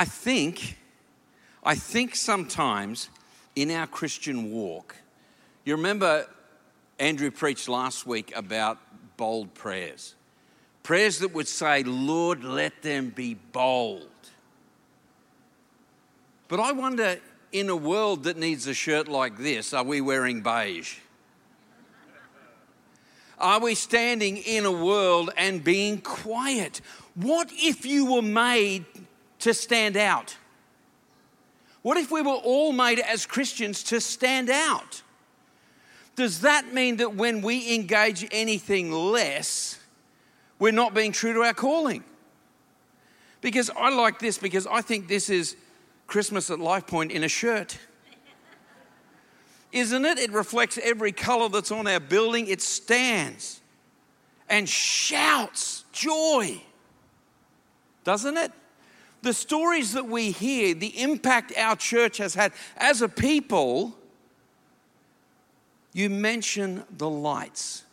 I think, I think sometimes in our Christian walk, you remember Andrew preached last week about bold prayers. Prayers that would say, Lord, let them be bold. But I wonder, in a world that needs a shirt like this, are we wearing beige? Are we standing in a world and being quiet? What if you were made to stand out? What if we were all made as Christians to stand out? Does that mean that when we engage anything less, we're not being true to our calling? Because I like this because I think this is Christmas at Life Point in a shirt. Isn't it? It reflects every color that's on our building. It stands and shouts joy. Doesn't it? The stories that we hear, the impact our church has had as a people, you mention the lights,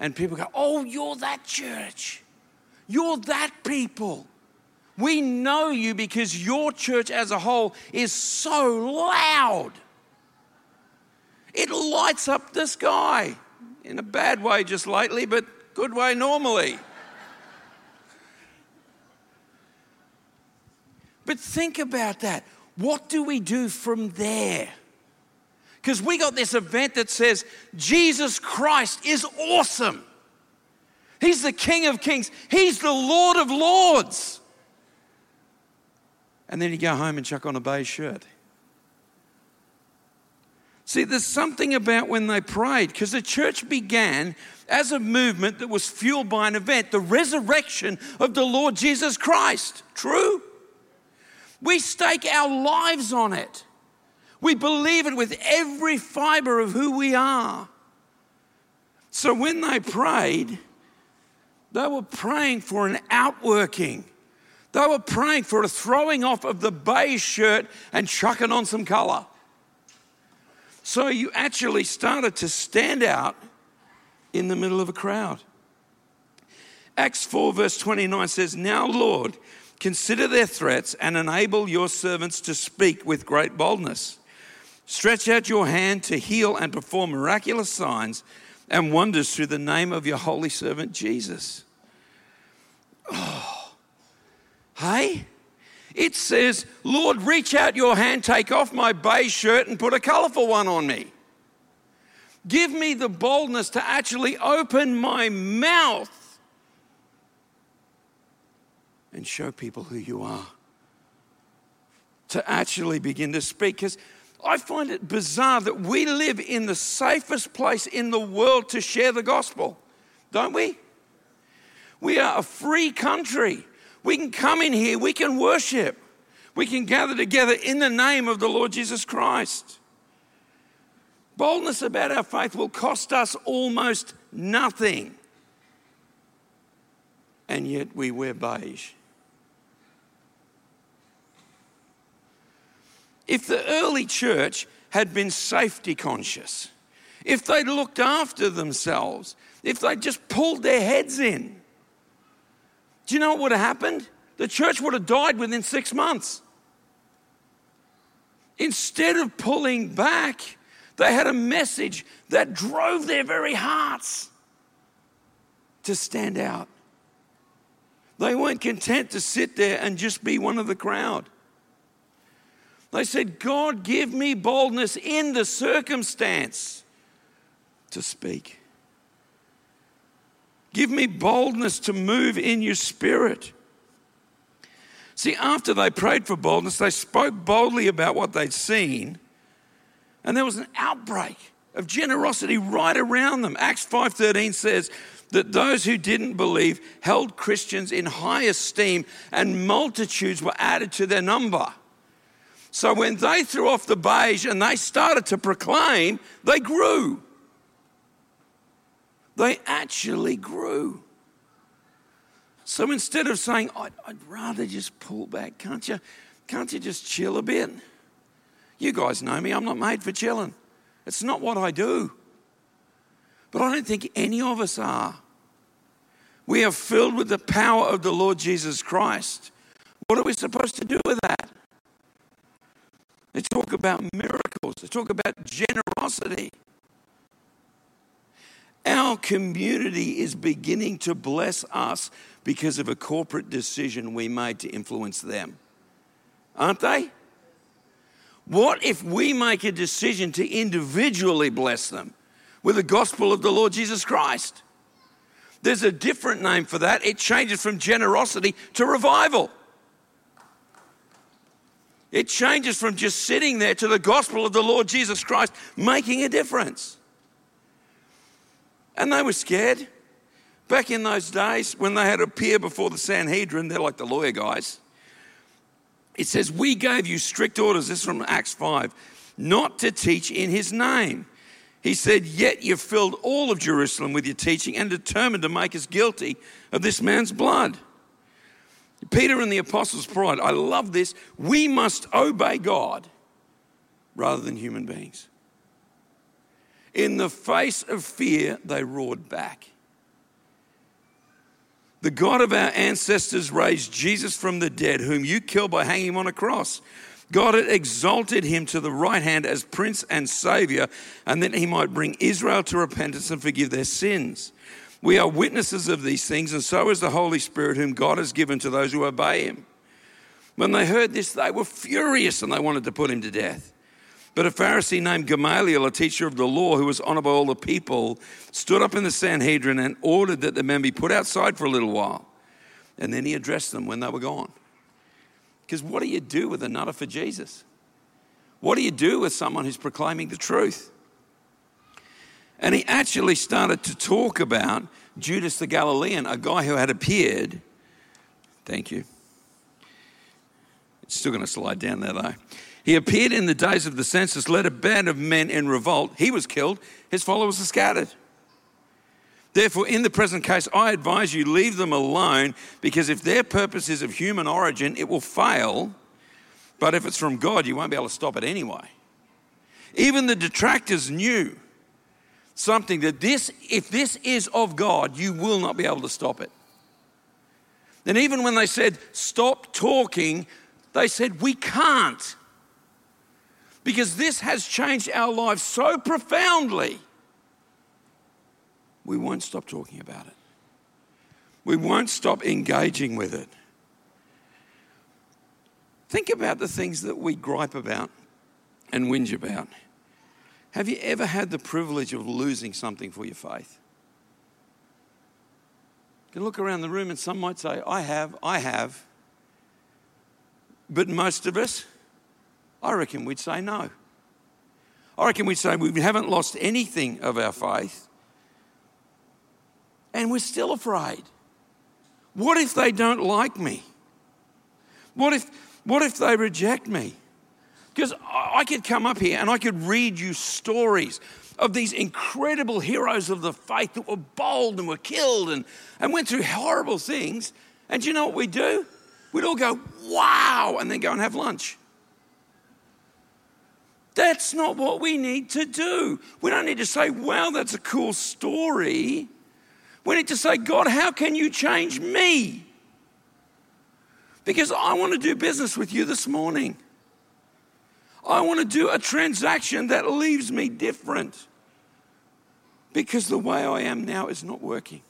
and people go, Oh, you're that church. You're that people. We know you because your church as a whole is so loud. It lights up the sky in a bad way just lately, but good way normally. But think about that. What do we do from there? Because we got this event that says Jesus Christ is awesome. He's the King of Kings, He's the Lord of Lords and then you go home and chuck on a beige shirt. See, there's something about when they prayed, because the church began as a movement that was fueled by an event, the resurrection of the Lord Jesus Christ. True? We stake our lives on it. We believe it with every fiber of who we are. So when they prayed, they were praying for an outworking they were praying for a throwing off of the beige shirt and chucking on some color. So you actually started to stand out in the middle of a crowd. Acts 4, verse 29 says, Now, Lord, consider their threats and enable your servants to speak with great boldness. Stretch out your hand to heal and perform miraculous signs and wonders through the name of your holy servant Jesus. Oh, Hey? It says, Lord, reach out your hand, take off my beige shirt, and put a colorful one on me. Give me the boldness to actually open my mouth and show people who you are. To actually begin to speak. Because I find it bizarre that we live in the safest place in the world to share the gospel, don't we? We are a free country. We can come in here, we can worship, we can gather together in the name of the Lord Jesus Christ. Boldness about our faith will cost us almost nothing. And yet we wear beige. If the early church had been safety conscious, if they'd looked after themselves, if they'd just pulled their heads in, do you know what would have happened? The church would have died within six months. Instead of pulling back, they had a message that drove their very hearts to stand out. They weren't content to sit there and just be one of the crowd. They said, God, give me boldness in the circumstance to speak. Give me boldness to move in your spirit. See, after they prayed for boldness, they spoke boldly about what they'd seen, and there was an outbreak of generosity right around them. Acts 5:13 says that those who didn't believe held Christians in high esteem and multitudes were added to their number. So when they threw off the beige and they started to proclaim, they grew they actually grew. So instead of saying, I'd, I'd, rather just pull back, can't you? Can't you just chill a bit? You guys know me, I'm not made for chilling. It's not what I do. But I don't think any of us are. We are filled with the power of the Lord Jesus Christ. What are we supposed to do with that? They talk about miracles, they talk about generosity. Our community is beginning to bless us because of a corporate decision we made to influence them. Aren't they? What if we make a decision to individually bless them with the gospel of the Lord Jesus Christ? There's a different name for that. It changes from generosity to revival. It changes from just sitting there to the gospel of the Lord Jesus Christ making a difference. And they were scared. Back in those days, when they had to appear before the Sanhedrin, they're like the lawyer guys. It says, We gave you strict orders, this is from Acts 5, not to teach in his name. He said, Yet you filled all of Jerusalem with your teaching and determined to make us guilty of this man's blood. Peter and the apostles' pride, I love this. We must obey God rather than human beings. In the face of fear, they roared back. The God of our ancestors raised Jesus from the dead, whom you killed by hanging him on a cross. God had exalted him to the right hand as Prince and Savior, and that he might bring Israel to repentance and forgive their sins. We are witnesses of these things, and so is the Holy Spirit, whom God has given to those who obey him. When they heard this, they were furious and they wanted to put him to death. But a Pharisee named Gamaliel, a teacher of the law who was honored by all the people, stood up in the Sanhedrin and ordered that the men be put outside for a little while. And then he addressed them when they were gone. Because what do you do with a nutter for Jesus? What do you do with someone who's proclaiming the truth? And he actually started to talk about Judas the Galilean, a guy who had appeared. Thank you. It's still going to slide down there though. He appeared in the days of the census, led a band of men in revolt. He was killed, his followers are scattered. Therefore, in the present case, I advise you leave them alone because if their purpose is of human origin, it will fail. But if it's from God, you won't be able to stop it anyway. Even the detractors knew something that this, if this is of God, you will not be able to stop it. And even when they said, stop talking, they said, we can't. Because this has changed our lives so profoundly we won't stop talking about it. We won't stop engaging with it. Think about the things that we gripe about and whinge about. Have you ever had the privilege of losing something for your faith? You can look around the room and some might say, I have, I have. But most of us, I reckon we'd say no. I reckon we'd say we haven't lost anything of our faith and we're still afraid. What if they don't like me? What if, what if they reject me? Because I could come up here and I could read you stories of these incredible heroes of the faith that were bold and were killed and, and went through horrible things. And do you know what we do? We'd all go, wow, and then go and have lunch. That's not what we need to do. We don't need to say, wow, that's a cool story. We need to say, God, how can you change me? Because I want to do business with you this morning. I want to do a transaction that leaves me different. Because the way I am now is not working.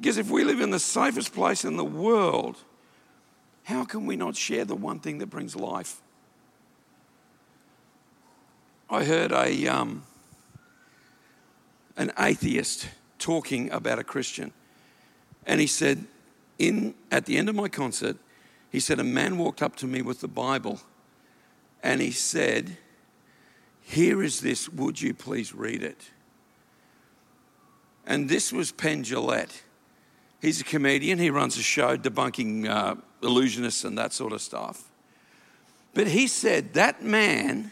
Because if we live in the safest place in the world, how can we not share the one thing that brings life? I heard a, um, an atheist talking about a Christian. And he said, in, at the end of my concert, he said, a man walked up to me with the Bible and he said, Here is this, would you please read it? And this was Penn Jillette. He's a comedian, he runs a show debunking uh, illusionists and that sort of stuff. But he said, That man,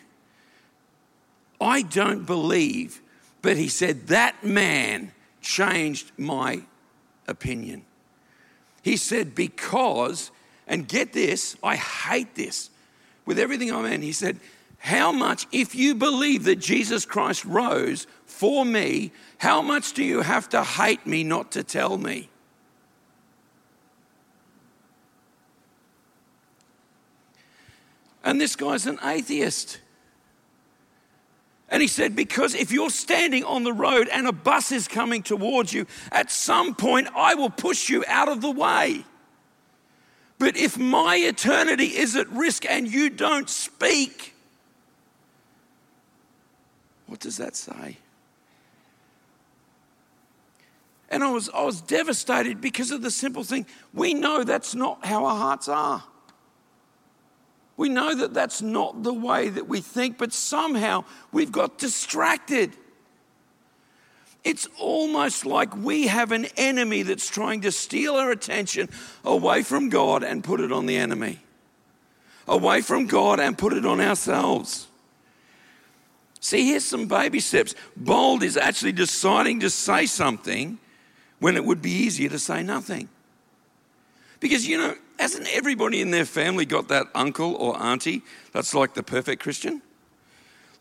I don't believe, but he said, That man changed my opinion. He said, Because, and get this, I hate this with everything I'm in, he said, How much, if you believe that Jesus Christ rose for me, how much do you have to hate me not to tell me? And this guy's an atheist. And he said, Because if you're standing on the road and a bus is coming towards you, at some point I will push you out of the way. But if my eternity is at risk and you don't speak, what does that say? And I was, I was devastated because of the simple thing. We know that's not how our hearts are. We know that that's not the way that we think, but somehow we've got distracted. It's almost like we have an enemy that's trying to steal our attention away from God and put it on the enemy, away from God and put it on ourselves. See, here's some baby steps. Bold is actually deciding to say something when it would be easier to say nothing. Because, you know, hasn't everybody in their family got that uncle or auntie that's like the perfect Christian?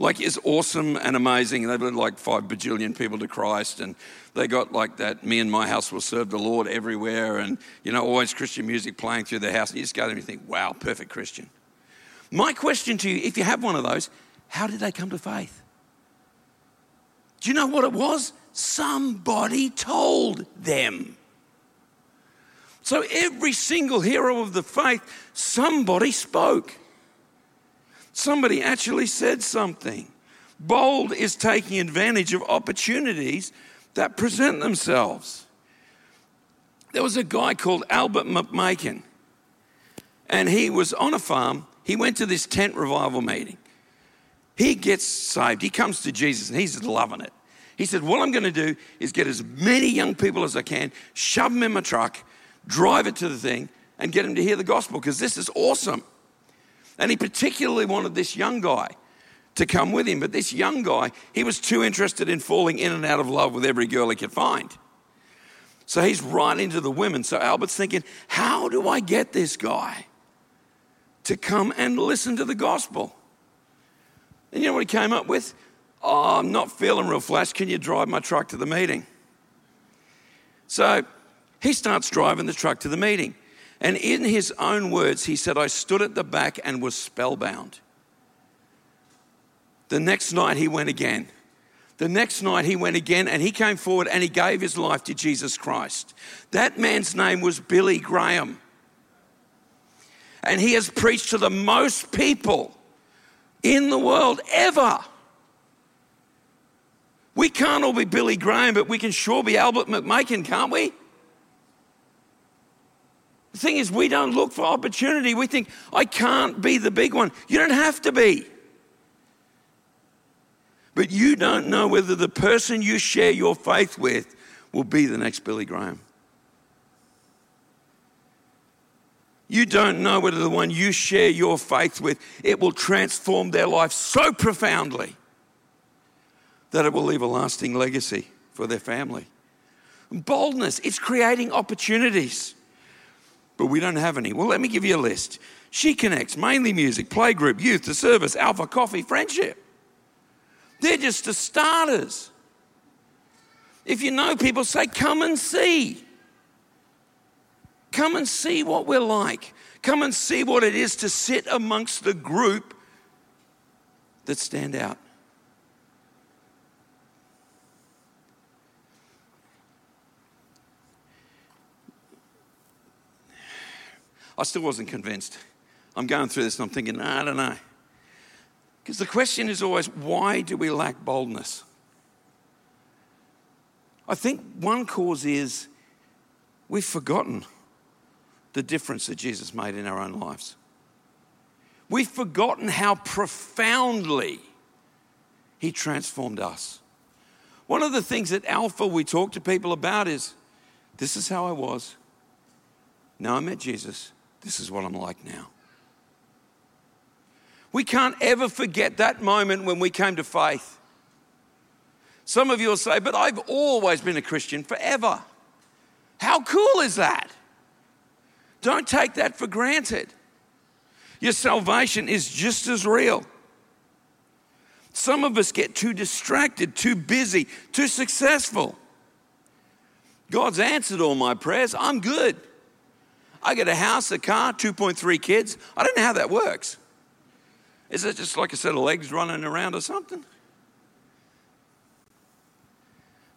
Like is awesome and amazing. And They've led like five bajillion people to Christ, and they got like that. Me and my house will serve the Lord everywhere, and you know, always Christian music playing through their house. And you just go there and you think, wow, perfect Christian. My question to you, if you have one of those, how did they come to faith? Do you know what it was? Somebody told them. So every single hero of the faith, somebody spoke. Somebody actually said something. Bold is taking advantage of opportunities that present themselves. There was a guy called Albert McMakin, and he was on a farm. He went to this tent revival meeting. He gets saved. He comes to Jesus, and he's loving it. He said, What I'm going to do is get as many young people as I can, shove them in my truck, drive it to the thing, and get them to hear the gospel because this is awesome. And he particularly wanted this young guy to come with him. But this young guy, he was too interested in falling in and out of love with every girl he could find. So he's right into the women. So Albert's thinking, how do I get this guy to come and listen to the gospel? And you know what he came up with? Oh, I'm not feeling real flash. Can you drive my truck to the meeting? So he starts driving the truck to the meeting. And in his own words, he said, I stood at the back and was spellbound. The next night he went again. The next night he went again and he came forward and he gave his life to Jesus Christ. That man's name was Billy Graham. And he has preached to the most people in the world ever. We can't all be Billy Graham, but we can sure be Albert McMakin, can't we? The thing is, we don't look for opportunity. We think, I can't be the big one. You don't have to be. But you don't know whether the person you share your faith with will be the next Billy Graham. You don't know whether the one you share your faith with, it will transform their life so profoundly that it will leave a lasting legacy for their family. Boldness, it's creating opportunities but we don't have any. Well, let me give you a list. She connects mainly music, playgroup, youth, the service, alpha, coffee, friendship. They're just the starters. If you know people, say, come and see. Come and see what we're like. Come and see what it is to sit amongst the group that stand out. I still wasn't convinced. I'm going through this and I'm thinking, nah, I don't know. Because the question is always, why do we lack boldness? I think one cause is we've forgotten the difference that Jesus made in our own lives. We've forgotten how profoundly he transformed us. One of the things at Alpha we talk to people about is this is how I was. Now I met Jesus. This is what I'm like now. We can't ever forget that moment when we came to faith. Some of you will say, but I've always been a Christian forever. How cool is that? Don't take that for granted. Your salvation is just as real. Some of us get too distracted, too busy, too successful. God's answered all my prayers. I'm good. I get a house, a car, 2.3 kids. I don't know how that works. Is it just like a set of legs running around or something?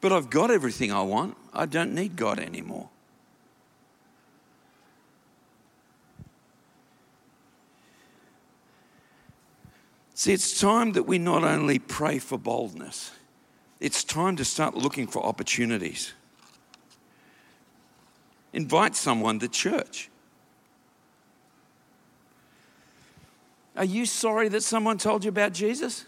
But I've got everything I want. I don't need God anymore. See, it's time that we not only pray for boldness, it's time to start looking for opportunities. Invite someone to church. Are you sorry that someone told you about Jesus?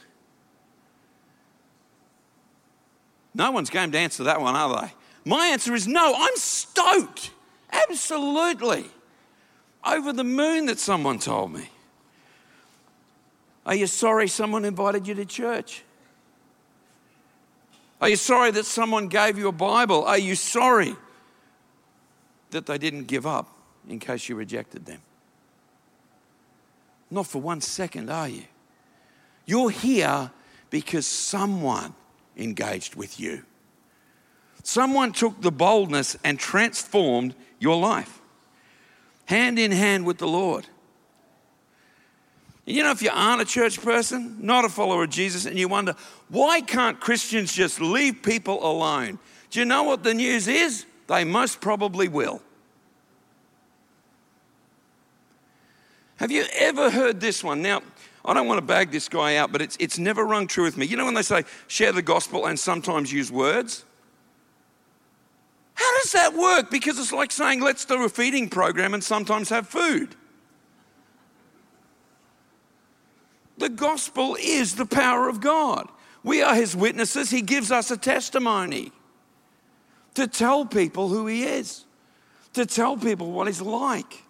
No one's game to answer that one, are they? My answer is no, I'm stoked. Absolutely. Over the moon that someone told me. Are you sorry someone invited you to church? Are you sorry that someone gave you a Bible? Are you sorry that they didn't give up in case you rejected them? Not for one second, are you? You're here because someone engaged with you. Someone took the boldness and transformed your life, hand in hand with the Lord. You know, if you aren't a church person, not a follower of Jesus, and you wonder, why can't Christians just leave people alone? Do you know what the news is? They most probably will. Have you ever heard this one? Now, I don't want to bag this guy out, but it's, it's never rung true with me. You know when they say share the gospel and sometimes use words? How does that work? Because it's like saying let's do a feeding program and sometimes have food. The gospel is the power of God. We are his witnesses. He gives us a testimony to tell people who he is, to tell people what he's like.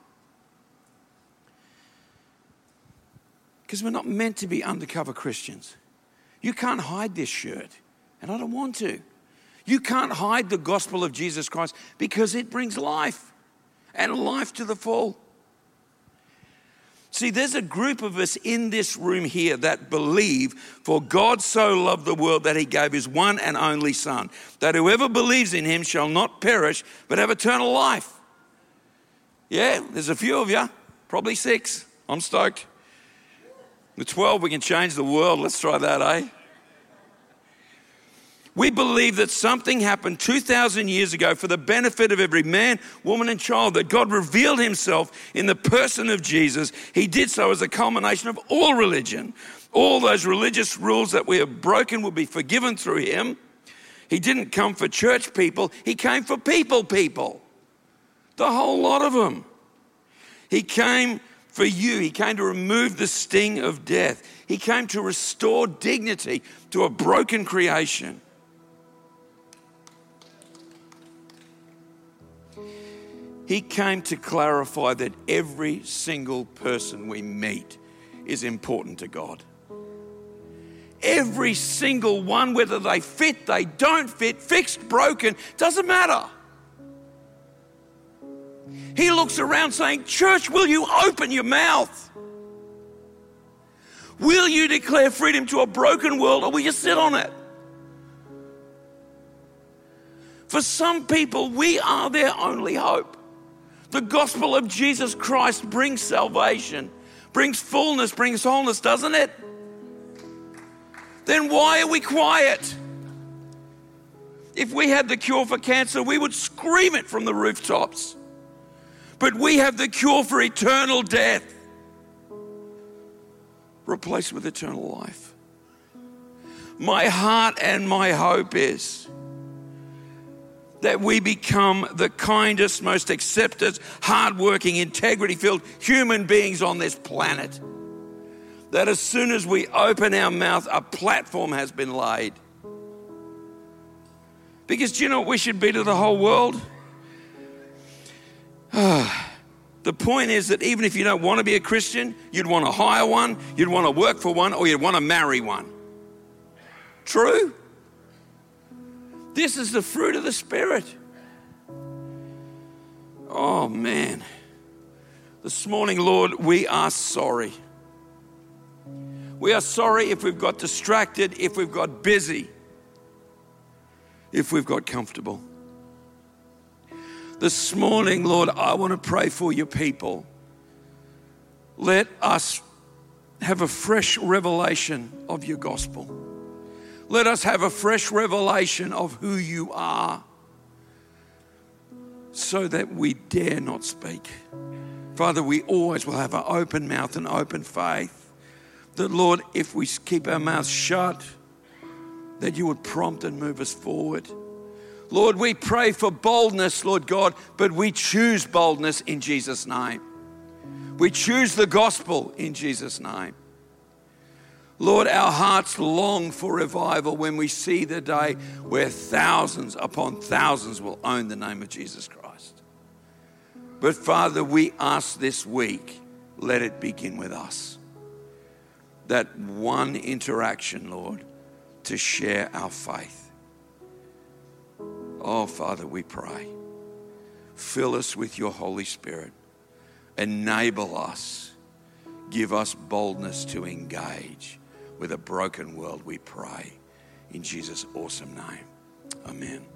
Because we're not meant to be undercover Christians. You can't hide this shirt, and I don't want to. You can't hide the gospel of Jesus Christ because it brings life and life to the full. See, there's a group of us in this room here that believe, for God so loved the world that he gave his one and only Son, that whoever believes in him shall not perish, but have eternal life. Yeah, there's a few of you, probably six. I'm stoked. With 12, we can change the world. Let's try that, eh? We believe that something happened 2,000 years ago for the benefit of every man, woman, and child, that God revealed himself in the person of Jesus. He did so as a culmination of all religion. All those religious rules that we have broken will be forgiven through him. He didn't come for church people, he came for people, people. The whole lot of them. He came for you. He came to remove the sting of death. He came to restore dignity to a broken creation. He came to clarify that every single person we meet is important to God. Every single one, whether they fit, they don't fit, fixed, broken, doesn't matter. He looks around saying, Church, will you open your mouth? Will you declare freedom to a broken world or will you sit on it? For some people, we are their only hope. The gospel of Jesus Christ brings salvation, brings fullness, brings wholeness, doesn't it? Then why are we quiet? If we had the cure for cancer, we would scream it from the rooftops. But we have the cure for eternal death, replaced with eternal life. My heart and my hope is that we become the kindest, most accepted, hardworking, integrity filled human beings on this planet. That as soon as we open our mouth, a platform has been laid. Because do you know what we should be to the whole world? the point is that even if you don't want to be a Christian, you'd want to hire one, you'd want to work for one, or you'd want to marry one. True? This is the fruit of the Spirit. Oh, man. This morning, Lord, we are sorry. We are sorry if we've got distracted, if we've got busy, if we've got comfortable. This morning, Lord, I want to pray for your people. Let us have a fresh revelation of your gospel. Let us have a fresh revelation of who you are so that we dare not speak. Father, we always will have an open mouth and open faith. That, Lord, if we keep our mouths shut, that you would prompt and move us forward. Lord, we pray for boldness, Lord God, but we choose boldness in Jesus' name. We choose the gospel in Jesus' name. Lord, our hearts long for revival when we see the day where thousands upon thousands will own the name of Jesus Christ. But Father, we ask this week, let it begin with us. That one interaction, Lord, to share our faith. Oh, Father, we pray. Fill us with your Holy Spirit. Enable us. Give us boldness to engage with a broken world, we pray. In Jesus' awesome name. Amen.